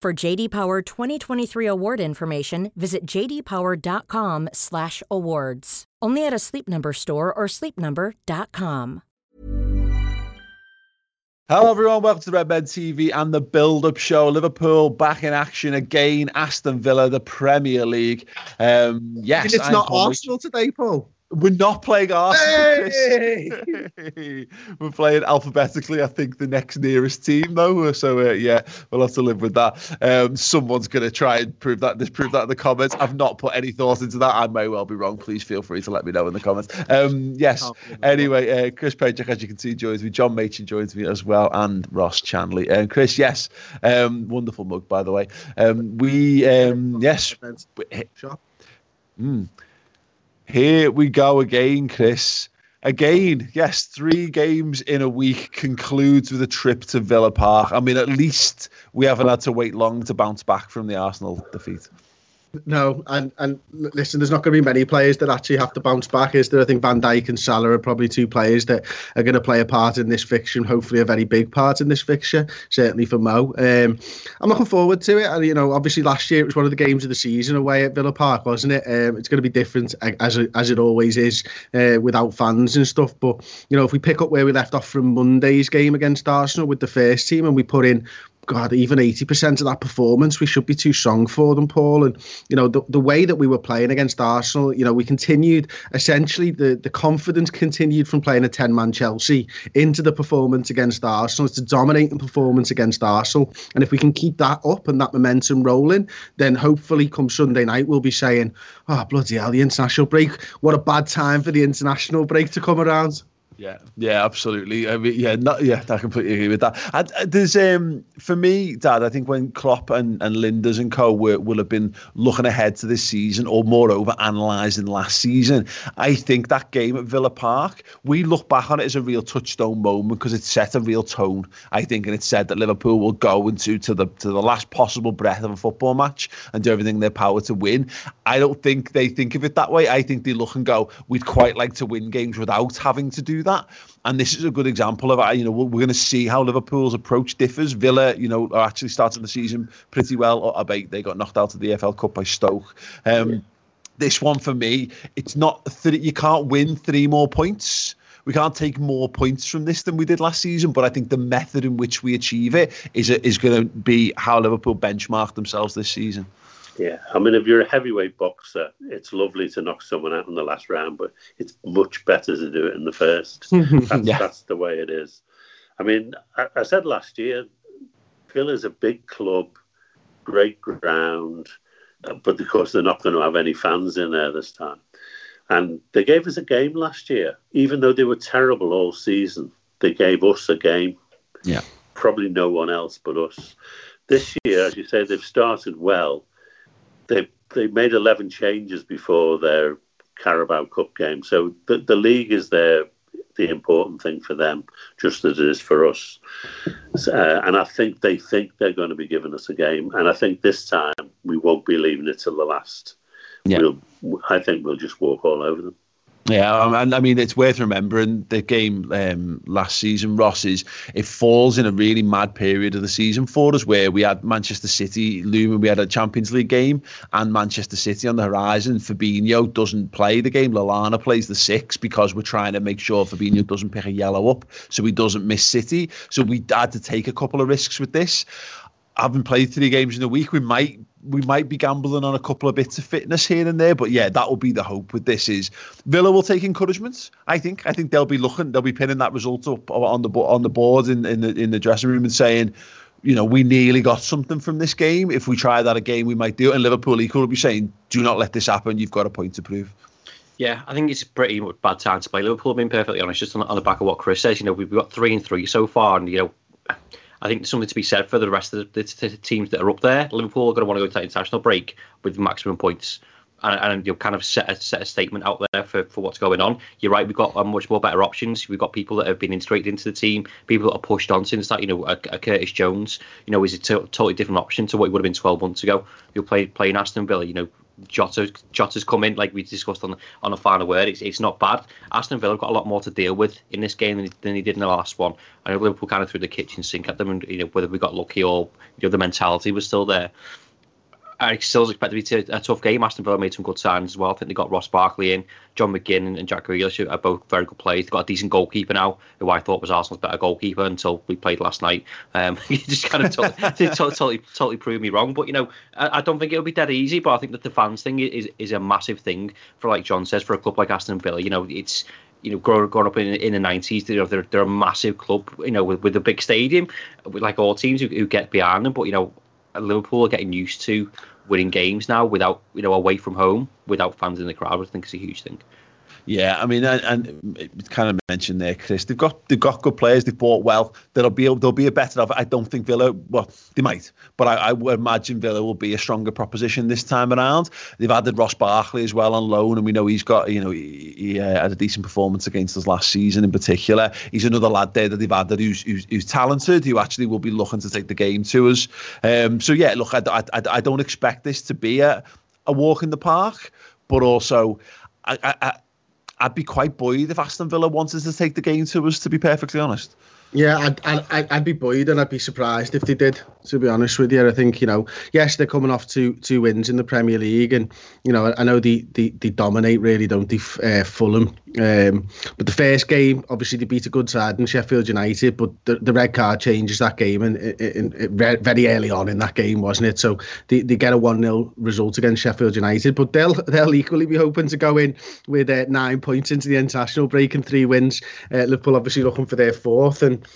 For JD Power 2023 award information, visit jdpower.com/awards. Only at a Sleep Number store or sleepnumber.com. Hello, everyone. Welcome to the Red Men TV and the Build Up Show. Liverpool back in action again. Aston Villa, the Premier League. Um, yes, And it's I'm not Paul Arsenal today, Paul. We're not playing Arsenal. Hey! Chris. We're playing alphabetically. I think the next nearest team, though. So uh, yeah, we'll have to live with that. Um, someone's going to try and prove that. Disprove that in the comments. I've not put any thought into that. I may well be wrong. Please feel free to let me know in the comments. Um, yes. Can't believe it. Anyway, uh, Chris Pajak, as you can see, joins me. John Machin joins me as well, and Ross Chanley. And Chris, yes, um, wonderful mug by the way. Um, we um, yes. Shop. Here we go again, Chris. Again, yes, three games in a week concludes with a trip to Villa Park. I mean, at least we haven't had to wait long to bounce back from the Arsenal defeat. No, and and listen, there's not going to be many players that actually have to bounce back, is there? I think Van Dijk and Salah are probably two players that are going to play a part in this fixture, and hopefully a very big part in this fixture. Certainly for Mo. Um, I'm looking forward to it. And you know, obviously last year it was one of the games of the season away at Villa Park, wasn't it? Um, it's going to be different as as it always is uh, without fans and stuff. But you know, if we pick up where we left off from Monday's game against Arsenal with the first team, and we put in God, even 80% of that performance, we should be too strong for them, Paul. And, you know, the, the way that we were playing against Arsenal, you know, we continued, essentially, the, the confidence continued from playing a 10 man Chelsea into the performance against Arsenal. It's a dominating performance against Arsenal. And if we can keep that up and that momentum rolling, then hopefully come Sunday night, we'll be saying, oh, bloody hell, the international break. What a bad time for the international break to come around. Yeah, yeah, absolutely. I mean, yeah, not, yeah, I completely agree with that. And uh, there's um for me, Dad. I think when Klopp and and Lijnders and Co were, will have been looking ahead to this season, or moreover, analysing last season. I think that game at Villa Park, we look back on it as a real touchstone moment because it set a real tone. I think, and it said that Liverpool will go into to the to the last possible breath of a football match and do everything in their power to win. I don't think they think of it that way. I think they look and go, we'd quite like to win games without having to do that. And this is a good example of. You know, we're, going to see how Liverpool's approach differs. Villa, you know, are actually starting the season pretty well. Albeit they got knocked out of the EFL Cup by Stoke. Um, This one for me, it's not three. You can't win three more points. We can't take more points from this than we did last season. But I think the method in which we achieve it is is going to be how Liverpool benchmark themselves this season. Yeah, I mean, if you're a heavyweight boxer, it's lovely to knock someone out in the last round, but it's much better to do it in the first. That's, Yeah. that's the way it is. I mean, I, I said last year, Phil is a big club, great ground, but of course they're not going to have any fans in there this time. And they gave us a game last year, even though they were terrible all season. They gave us a game. Yeah. Probably no one else but us. This year, as you say, they've started well they they made 11 changes before their Carabao Cup game. So the, the league is their the important thing for them, just as it is for us. So, uh, and I think they think they're going to be giving us a game. And I think this time we won't be leaving it till the last. Yeah. We'll, I think we'll just walk all over them. Yeah, um, and I mean it's worth remembering the game um, last season, Ross is it falls in a really mad period of the season for us where we had Manchester City looming, we had a Champions League game and Manchester City on the horizon. Fabinho doesn't play the game. Lallana plays the six because we're trying to make sure Fabinho doesn't pick a yellow up so he doesn't miss City. So we had to take a couple of risks with this. having played three games in a week, we might we might be gambling on a couple of bits of fitness here and there. But yeah, that will be the hope with this. Is Villa will take encouragement. I think. I think they'll be looking. They'll be pinning that result up on the on the board in, in the in the dressing room and saying. You know, we nearly got something from this game. If we try that again, we might do it. And Liverpool equal will be saying, "Do not let this happen. You've got a point to prove." Yeah, I think it's a pretty bad time to play Liverpool. Being perfectly honest, just on, on the back of what Chris says, you know, we've got three and three so far, and you know, I think there's something to be said for the rest of the, the, the teams that are up there. Liverpool are going to want to go to international break with maximum points. And, and you'll kind of set a, set a statement out there for, for what's going on. You're right, we've got um, much more better options. We've got people that have been integrated into the team, people that are pushed on since that. You know, a, a Curtis Jones, you know, is a t- totally different option to what he would have been 12 months ago. You're play playing Aston Villa, you know, Jota Jota's come in like we discussed on on a final word. It's it's not bad. Aston Villa have got a lot more to deal with in this game than, than he did in the last one. I know Liverpool kind of threw the kitchen sink at them, and you know whether we got lucky or you know the mentality was still there. I still expect it to be a tough game. Aston Villa made some good signs as well. I think they got Ross Barkley in, John McGinn and Jack Grealish are both very good players. They've got a decent goalkeeper now, who I thought was Arsenal's better goalkeeper until we played last night. Um, he just kind of totally, totally, totally proved me wrong. But you know, I, I, don't think it'll be dead easy. But I think that the fans thing is is a massive thing for, like John says, for a club like Aston Villa. You know, it's you know, growing, growing up in, in the 90s, you know, they're, they're a massive club, you know, with, with a big stadium, with like all teams who, who get behind them. But, you know, Liverpool are getting used to winning games now without you know away from home without fans in the crowd. I think it's a huge thing. Yeah, I mean, and, and kind of mentioned there, Chris. They've got they've got good players. They've bought well. There'll be there'll be a better. I don't think Villa. Well, they might, but I, I would imagine Villa will be a stronger proposition this time around. They've added Ross Barkley as well on loan, and we know he's got you know he, he uh, had a decent performance against us last season in particular. He's another lad there that they've added who's who's, who's talented, who actually will be looking to take the game to us. Um, so yeah, look, I, I, I don't expect this to be a a walk in the park, but also I, I, I'd be quite buoyed if Aston Villa wanted to take the game to us, to be perfectly honest. Yeah, I'd, I'd, I'd be buoyed and I'd be surprised if they did, to be honest with you. I think, you know, yes, they're coming off two two wins in the Premier League and, you know, I know they, they, they dominate really, don't they, uh, Fulham. Um, but the first game, obviously, they beat a good side in Sheffield United, but the, the red card changes that game and very early on in that game, wasn't it? So they, they get a 1 0 result against Sheffield United, but they'll they'll equally be hoping to go in with uh, nine points into the international break and three wins. Uh, Liverpool obviously looking for their fourth. And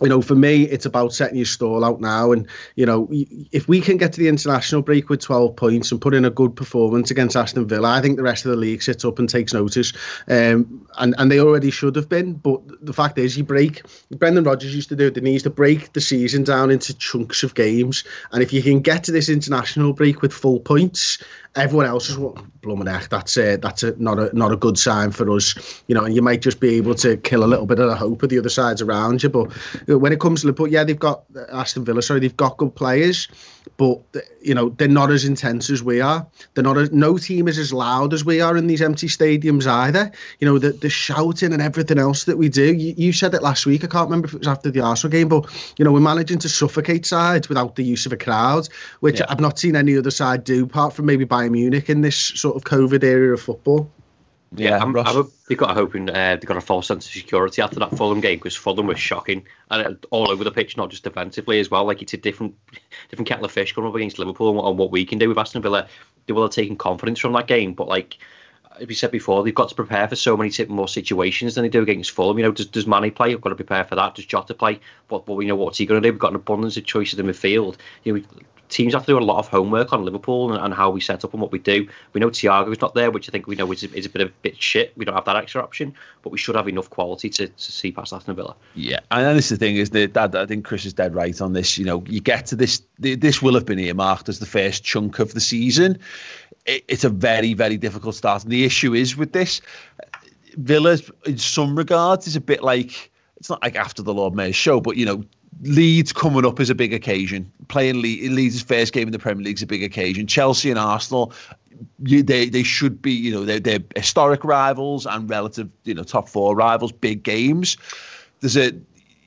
you know, for me, it's about setting your stall out now. And, you know, if we can get to the international break with 12 points and put in a good performance against Aston Villa, I think the rest of the league sits up and takes notice. Um, and, and they already should have been. But the fact is, you break, Brendan Rodgers used to do it, he needs to break the season down into chunks of games. And if you can get to this international break with full points, everyone else is well, blooming heck, that's a, that's a, not a not a good sign for us, you know. And you might just be able to kill a little bit of the hope of the other sides around you. But uh, when it comes to Liverpool, yeah, they've got uh, Aston Villa, sorry, they've got good players, but uh, you know they're not as intense as we are. They're not. As, no team is as loud as we are in these empty stadiums either. You know the the shouting and everything else that we do. You, you said it last week. I can't remember if it was after the Arsenal game, but you know we're managing to suffocate sides without the use of a crowd, which yeah. I've not seen any other side do, apart from maybe Bayern Munich in this sort of COVID era of football. Yeah, I'm, I'm, they've got a hoping uh, they've got a false sense of security after that Fulham game because Fulham was shocking and all over the pitch, not just defensively as well. Like it's a different, different kettle of fish coming up against Liverpool on what we can do with Aston Villa. They will have taken confidence from that game, but like as we said before, they've got to prepare for so many more situations than they do against Fulham. You know, does does Manny play? We've got to prepare for that. Does Jota play? But, but we know what's he going to do. We've got an abundance of choices in midfield. You know, teams have to do a lot of homework on Liverpool and, and how we set up and what we do. We know Thiago's not there, which I think we know is, is a bit of a bit shit. We don't have that extra option, but we should have enough quality to, to see past Aston Villa. Yeah, and this is the thing, is that, that I think Chris is dead right on this. You know, you get to this, this will have been earmarked as the first chunk of the season. It, it's a very, very difficult start. And the issue is with this, Villa, in some regards, is a bit like it's not like after the Lord Mayor's show, but you know, Leeds coming up is a big occasion. Playing Le- Leeds' first game in the Premier League is a big occasion. Chelsea and Arsenal, you, they they should be, you know, they're, they're historic rivals and relative, you know, top four rivals, big games. There's a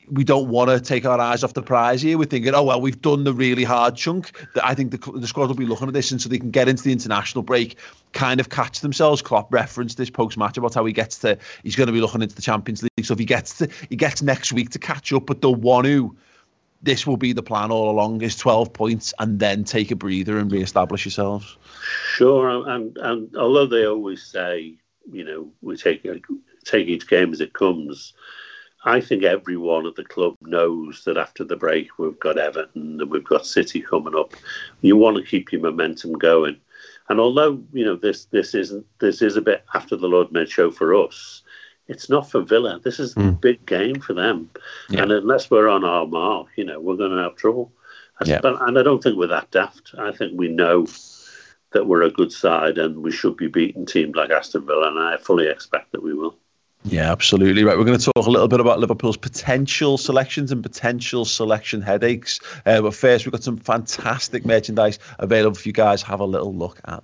we don't want to take our eyes off the prize here. We're thinking, oh well, we've done the really hard chunk. I think the, the squad will be looking at this, and so they can get into the international break, kind of catch themselves. Klopp referenced this post match about how he gets to. He's going to be looking into the Champions League, so if he gets to, he gets next week to catch up, but the one who this will be the plan all along: is twelve points and then take a breather and re-establish yourselves. Sure, and and although they always say, you know, we take take each game as it comes. I think everyone at the club knows that after the break we've got Everton and we've got City coming up. You want to keep your momentum going, and although you know this this isn't this is a bit after the Lord Mayor's show for us, it's not for Villa. This is mm. a big game for them, yeah. and unless we're on our mark, you know we're going to have trouble. Yeah. And I don't think we're that daft. I think we know that we're a good side and we should be beating teams like Aston Villa, and I fully expect that we will. Yeah, absolutely right. We're going to talk a little bit about Liverpool's potential selections and potential selection headaches. Uh, but first, we've got some fantastic merchandise available for you guys. Have a little look at.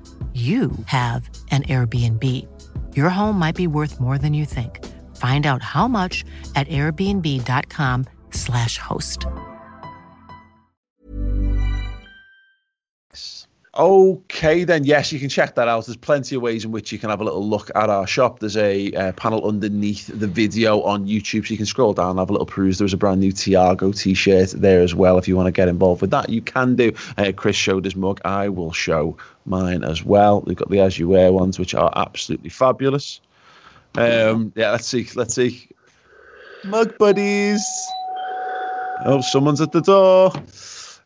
you have an Airbnb. Your home might be worth more than you think. Find out how much at airbnb.com/slash host. Okay, then, yes, you can check that out. There's plenty of ways in which you can have a little look at our shop. There's a uh, panel underneath the video on YouTube, so you can scroll down and have a little peruse. There's a brand new Thiago t shirt there as well. If you want to get involved with that, you can do. Uh, Chris showed his mug. I will show mine as well. We've got the As You Wear ones, which are absolutely fabulous. Um, yeah, let's see. Let's see. Mug buddies. Oh, someone's at the door.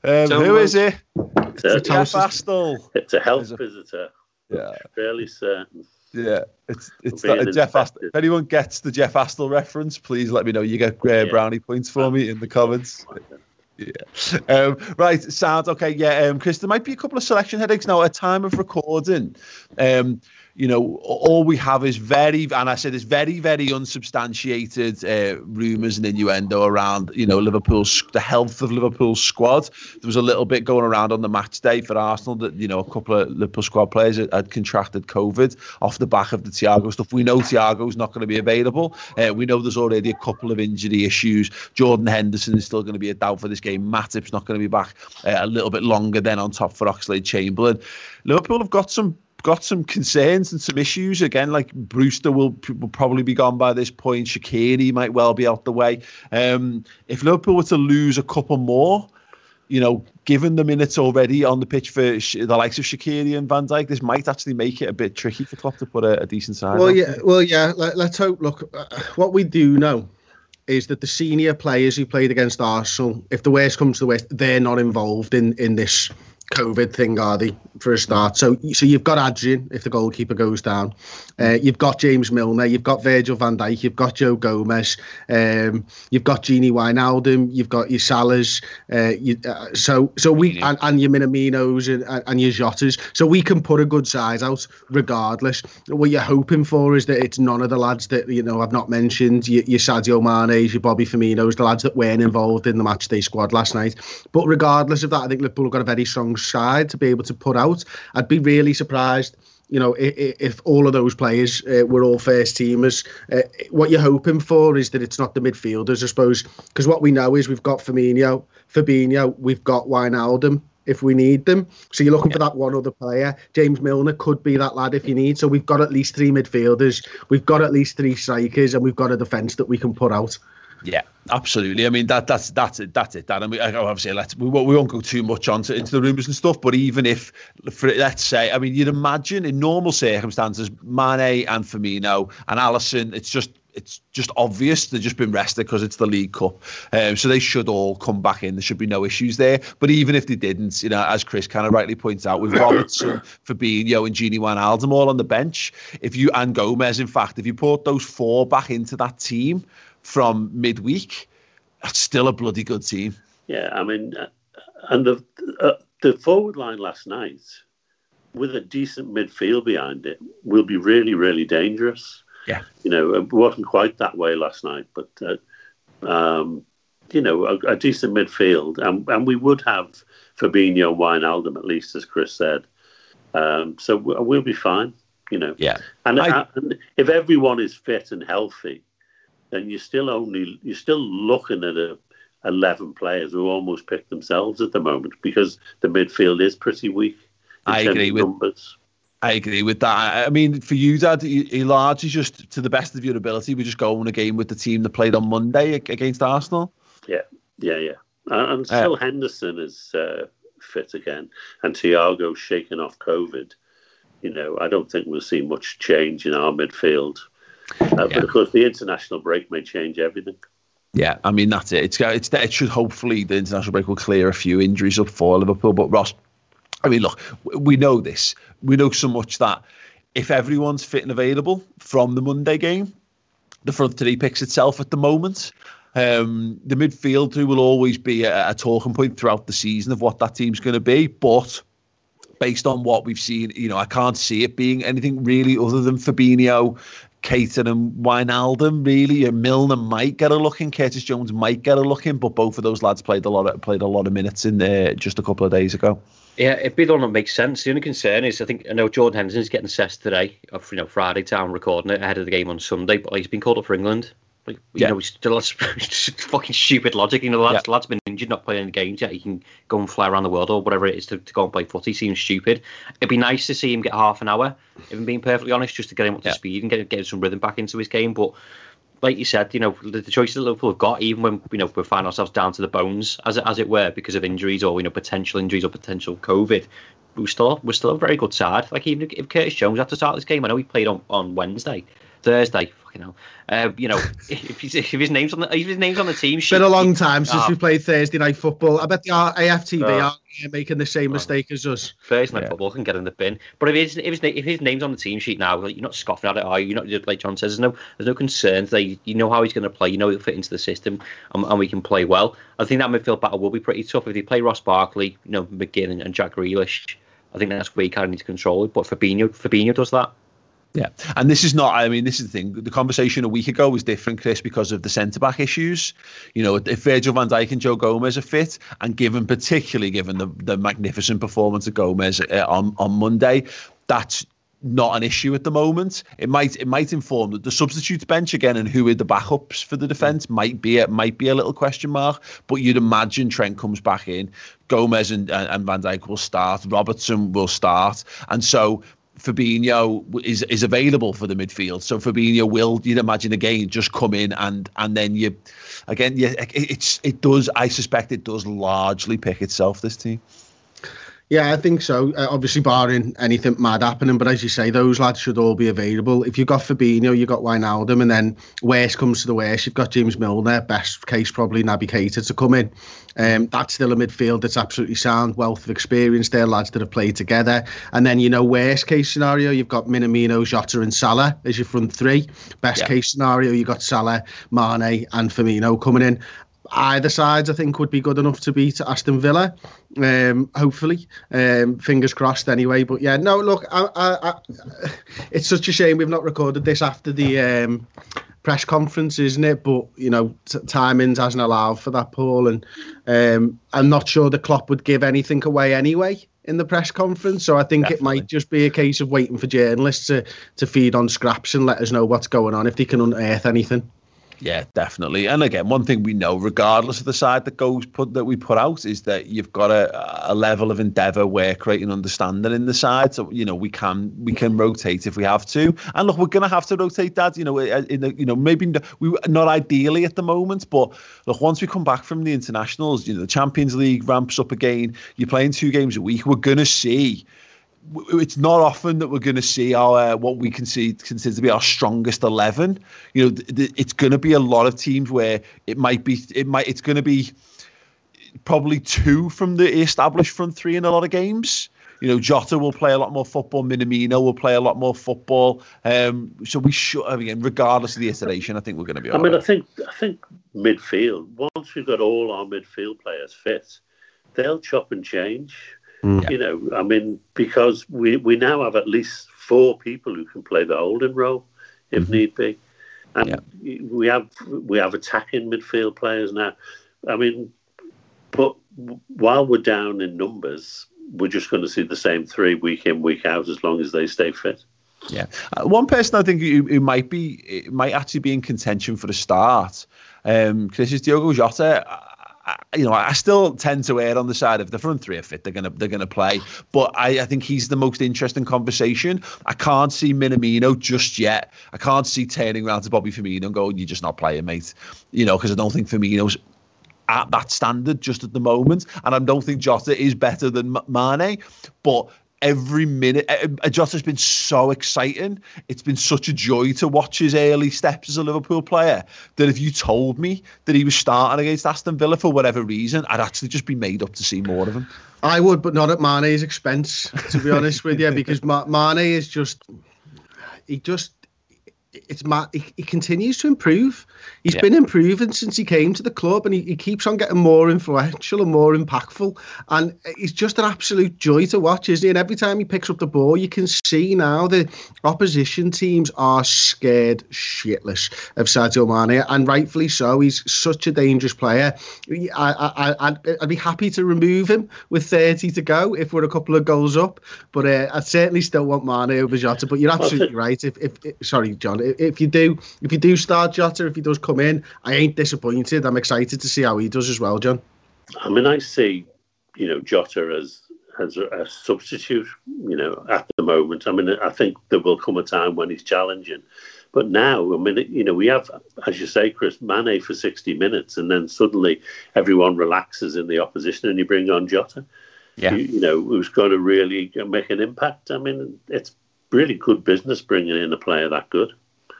Um, who is it? It's a, Jeff Astle. It's a health a, visitor. Yeah. Fairly certain. Yeah, it's it's that, Jeff Astle. If anyone gets the Jeff Astle reference, please let me know. You get grey yeah. brownie points for me in the comments. Yeah. Um, right. Sounds okay. Yeah. Um, Chris, there might be a couple of selection headaches now. At time of recording, um, you know, all we have is very, and I said it's very, very unsubstantiated uh, rumours and innuendo around, you know, Liverpool's the health of Liverpool's squad. There was a little bit going around on the match day for Arsenal that you know a couple of Liverpool squad players had, had contracted COVID off the back of the Thiago stuff. We know Thiago's not going to be available. Uh, we know there's already a couple of injury issues. Jordan Henderson is still going to be a doubt for this game. Matip's not going to be back uh, a little bit longer than on top for Oxlade Chamberlain. Liverpool have got some got some concerns and some issues again. Like Brewster will, will probably be gone by this point. Shaqiri might well be out the way. Um, if Liverpool were to lose a couple more, you know, given the minutes already on the pitch for the likes of Shaqiri and Van Dijk, this might actually make it a bit tricky for Klopp to put a, a decent side. Well, yeah, well, yeah. Let, us hope. Look, uh, what we do know is that the senior players who played against Arsenal, if the worst comes to the worst, they're not involved in in this COVID thing, are they, for a start? So, so you've got Adrian if the goalkeeper goes down. Uh, you've got James Milner. You've got Virgil van Dijk. You've got Joe Gomez. Um, you've got Gini Wijnaldum. You've got your Salahs. Uh, you, uh, so, so we and, and your Minaminos and, and your Jotas. So we can put a good size out regardless. What you're hoping for is that it's none of the lads that you know I've not mentioned. Your, your Sadio Mane's, your Bobby Firmino's, the lads that weren't involved in the matchday squad last night. But regardless of that, I think Liverpool have got a very strong strong side to be able to put out. I'd be really surprised you know, if, if, all of those players uh, were all first teamers, uh, what you're hoping for is that it's not the midfielders, I suppose, because what we know is we've got Firmino, Fabinho, we've got Wijnaldum, if we need them. So you're looking yeah. for that one other player. James Milner could be that lad if you need. So we've got at least three midfielders, we've got at least three strikers, and we've got a defence that we can put out. Yeah, absolutely. I mean that that's that's it. That's it. That and we obviously let's we won't, we won't go too much on to, into the rumours and stuff. But even if for let's say, I mean, you'd imagine in normal circumstances, Mane and Firmino and Alisson, it's just it's just obvious they've just been rested because it's the League Cup. Um, so they should all come back in. There should be no issues there. But even if they didn't, you know, as Chris kind of rightly points out, with Robertson, Fabinho, and Genie Gini Wijnaldum all on the bench, if you and Gomez, in fact, if you put those four back into that team from midweek, that's still a bloody good team. Yeah, I mean, uh, and the uh, the forward line last night with a decent midfield behind it will be really, really dangerous. Yeah. You know, it wasn't quite that way last night, but, uh, um, you know, a, a, decent midfield. And, and we would have Fabinho and Wijnaldum, at least, as Chris said. Um, so we'll be fine, you know. Yeah. And, I, and if everyone is fit and healthy, then you're still only, you're still looking at a, 11 players who almost pick themselves at the moment because the midfield is pretty weak. I agree with numbers. I agree with that. I mean, for you, Dad, he largely just to the best of your ability, we just go on a game with the team that played on Monday against Arsenal. Yeah, yeah, yeah. And still, uh, Henderson is uh, fit again, and Thiago shaking off COVID. You know, I don't think we'll see much change in our midfield. Uh, yeah. But of course, the international break may change everything. Yeah, I mean that's it. It's it's it should hopefully the international break will clear a few injuries up for Liverpool. But Ross, I mean, look, we know this. We know so much that if everyone's fit and available from the Monday game, the front three picks itself at the moment. Um, the midfield who will always be a, a, talking point throughout the season of what that team's going to be, but based on what we've seen, you know, I can't see it being anything really other than Fabinho, Keita and Wijnaldum, really. Milner might get a look in. Curtis Jones might get a look in, but both of those lads played a lot of played a lot of minutes in there just a couple of days ago. Yeah, it'd be the one that makes sense. The only concern is I think I know Jordan Henderson's getting assessed today, you know Friday town recording it ahead of the game on Sunday, but he's been called up for England. Like, you yeah. know, still fucking stupid logic. You know, the lad's, yeah. lad's been injured, not playing any games yet. He can go and fly around the world or whatever it is to, to go and play footy. Seems stupid. It'd be nice to see him get half an hour, if I'm being perfectly honest, just to get him up to yeah. speed and get, get some rhythm back into his game. But like you said, you know, the, the choices that Liverpool have got, even when you know we find ourselves down to the bones, as it, as it were, because of injuries or you know potential injuries or potential COVID, we're still we're still a very good side. Like even if Curtis Jones had to start this game, I know he played on, on Wednesday. Thursday. Fucking hell. Uh, you know, if, if, his name's on the if his name's on the team sheet, been a long time since oh. we played Thursday night football. I bet the AFTV oh. are making the same oh. mistake as us. Thursday night yeah. football can get in the bin. But if his if his, if his name's on the team sheet now, like, you're not scoffing at it, are you? You're not like John says. There's no there's no concerns. They you know how he's going to play. You know he'll fit into the system, and, and, we can play well. I think that midfield battle will be pretty tough if they play Ross Barkley, you know McGinn and, and Jack Grealish. I think that's where you kind of need to control it. But Fabinho, Fabinho does that. Yeah, and this is not. I mean, this is the thing. The conversation a week ago was different, Chris, because of the centre back issues. You know, if Virgil Van Dijk and Joe Gomez are fit, and given particularly given the the magnificent performance of Gomez uh, on on Monday, that's not an issue at the moment. It might it might inform that the substitutes bench again and who are the backups for the defence might be a, might be a little question mark. But you'd imagine Trent comes back in, Gomez and, and Van Dijk will start, Robertson will start, and so Fabinho is is available for the midfield. So Fabinho will, you'd imagine again, just come in and and then you, again, yeah, it's it does. I suspect it does largely pick itself. This team. Yeah, I think so. Uh, obviously, barring anything mad happening, but as you say, those lads should all be available. If you've got Fabinho, you've got Wijnaldum, and then worst comes to the worst, you've got James Milner, best case probably Naby Keita to come in. Um, that's still a midfield that's absolutely sound, wealth of experience there, lads that have played together. And then, you know, worst case scenario, you've got Minamino, Jota, and Salah as your front three. Best yeah. case scenario, you've got Salah, Mane, and Firmino coming in either sides, I think, would be good enough to beat Aston Villa. Um, hopefully, um, fingers crossed. Anyway, but yeah, no. Look, I, I, I, it's such a shame we've not recorded this after the um, press conference, isn't it? But you know, t- timings hasn't allowed for that, Paul, and um, I'm not sure the Klopp would give anything away anyway. in the press conference. So I think Definitely. it might just be a case of waiting for journalists to, to feed on scraps and let us know what's going on if they can unearth anything. Yeah, definitely. And again, one thing we know, regardless of the side that goes put that we put out, is that you've got a, a level of endeavour, rate, and understanding in the side. So you know we can we can rotate if we have to. And look, we're going to have to rotate that. You know, uh, in the, you know maybe we not ideally at the moment, but look, once we come back from the internationals, you know, the Champions League ramps up again. You're playing two games a week. We're going to see it's not often that we're going to see our uh, what we can see consider to be our strongest 11 you know th- th- it's going to be a lot of teams where it might be it might it's going to be probably two from the established front three in a lot of games you know, Jota will play a lot more football. Minamino will play a lot more football. Um, so we should, I again, regardless of the iteration, I think we're going to be. I mean, right. I think I think midfield. Once we've got all our midfield players fit, they'll chop and change. Mm. You know, I mean, because we, we now have at least four people who can play the holding role if mm-hmm. need be, and yeah. we have we have attacking midfield players now. I mean, but while we're down in numbers, we're just going to see the same three week in week out as long as they stay fit. Yeah, uh, one person I think who, who might be might actually be in contention for the start. Um, Chris is Diogo Jota you know, I still tend to err on the side of the front three are fit. They're gonna they're gonna play, but I, I think he's the most interesting conversation. I can't see Minamino just yet. I can't see turning around to Bobby Firmino and going, "You're just not playing, mate." You know, because I don't think Firmino's at that standard just at the moment, and I don't think Jota is better than Mane. But every minute. Eh, eh, Jota's been so exciting. It's been such a joy to watch his early steps as a Liverpool player that if you told me that he was starting against Aston Villa for whatever reason, I'd actually just be made up to see more of him. I would, but not at Mane's expense, to be honest with you, because Mane is just. He just it's Matt. He, he, continues to improve. He's yeah. been improving since he came to the club, and he, he, keeps on getting more influential and more impactful. And he's just an absolute joy to watch, isn't he? And every time he picks up the ball, you can see now the opposition teams are scared shitless of Sadio Mane, and rightfully so. He's such a dangerous player. I, I, I'd, I'd be happy to remove him with 30 to go if we're a couple of goals up, but uh, I certainly still want Mane over Jota. But you're absolutely right. If, if, if sorry, John if you do if you do start Jota, if he does come in, I ain't disappointed. I'm excited to see how he does as well, John. I mean, I see, you know, Jota as as a, a substitute. You know, at the moment, I mean, I think there will come a time when he's challenging. But now, I mean, you know, we have, as you say, Chris, Mane for 60 minutes, and then suddenly everyone relaxes in the opposition and you bring on Jota, yeah. you, you know, who's going to really uh, make an impact. I mean, it's really good business bringing in a player that good.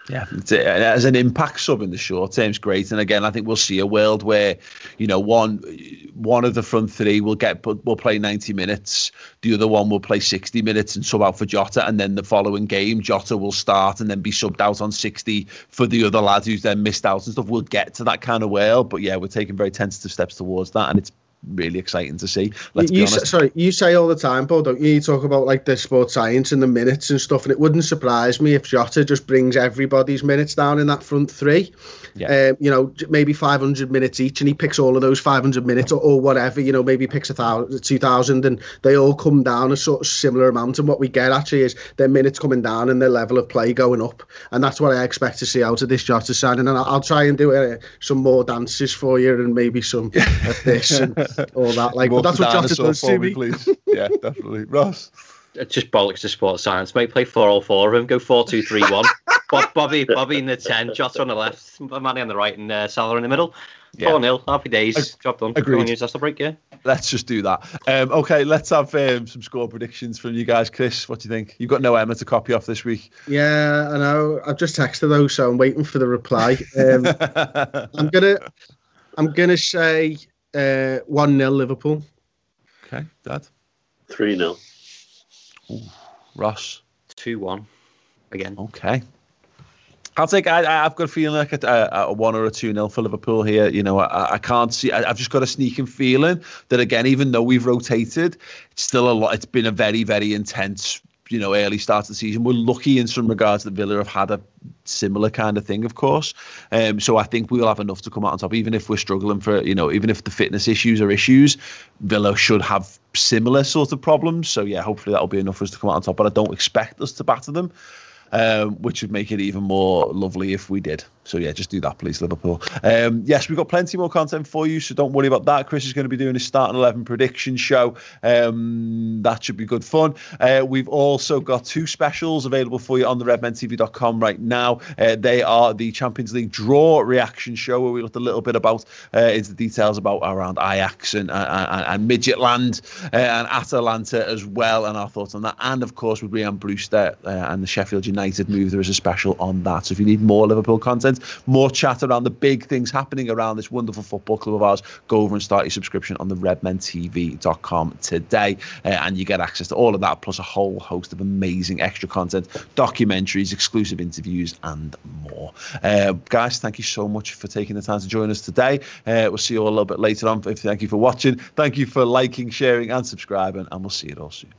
Yeah, as an impact sub in the short term is great, and again, I think we'll see a world where, you know, one one of the front three will get will play ninety minutes, the other one will play sixty minutes and sub out for Jota, and then the following game Jota will start and then be subbed out on sixty for the other lad who's then missed out and stuff. We'll get to that kind of world, but yeah, we're taking very tentative steps towards that, and it's really exciting to see. Let's you, be honest. sorry, you say all the time, Paul, don't you? You talk about like the sports science and the minutes and stuff, and it wouldn't surprise me if Jota just brings everybody's minutes down in that front three. Yeah. Um, you know, maybe 500 minutes each, and he picks all of those 500 minutes or, or whatever. You know, maybe picks a thousand, 2,000, and they all come down a sort of similar amount. And what we get actually is their minutes coming down and their level of play going up, and that's what I expect to see out of this Jota signing. And I'll, I'll try and do uh, some more dances for you, and maybe some of this. And, all that. Like, but that's what Jota does to me. Please. Yeah, definitely. Ross. It's just bollocks to sports science, mate. Play 4 all 4 of them. Go 4 2 3 1. Bob, Bobby, Bobby in the 10, Jota on the left, Manny on the right, and uh, Salah in the middle. Yeah. 4 0. Happy days. Ag- Job done. Agreed. Use the break, yeah. Let's just do that. Um, okay, let's have um, some score predictions from you guys. Chris, what do you think? You've got no Emma to copy off this week. Yeah, I know. I've just texted those, so I'm waiting for the reply. Um, I'm gonna, I'm gonna say uh, one 0 Liverpool. Okay, Dad. 3 0. Ross. 2 1 again. Okay. I'll take. I, have got a feeling like a, a, one or a two nil for Liverpool here. You know, I, I can't see. I, have just got a sneaking feeling that again, even though we've rotated, it's still a lot. It's been a very, very intense you know early start of the season. We're lucky in some regards that Villa have had a similar kind of thing, of course. Um, so I think we'll have enough to come out on top, even if we're struggling for you know, even if the fitness issues are issues. Villa should have similar sort of problems. So yeah, hopefully that'll be enough for us to come out on top. But I don't expect us to batter them um, which would make it even more lovely if we did. So yeah, just do that, please, Liverpool. Um, yes, we've got plenty more content for you, so don't worry about that. Chris is going to be doing his starting eleven prediction show. Um, that should be good fun. Uh, we've also got two specials available for you on the RedmenTV.com right now. Uh, they are the Champions League draw reaction show, where we looked a little bit about uh, into details about around Ajax and and, and Midtjylland uh, and Atalanta as well, and our thoughts on that. And of course, with Rhian Brewster uh, and the Sheffield United move, there is a special on that. So if you need more Liverpool content, more chat around the big things happening around this wonderful football club of ours, go over and start your subscription on the redmentv.com today. Uh, and you get access to all of that, plus a whole host of amazing extra content, documentaries, exclusive interviews, and more. Uh, guys, thank you so much for taking the time to join us today. Uh, we'll see you all a little bit later on. Thank you for watching. Thank you for liking, sharing, and subscribing, and we'll see you all soon.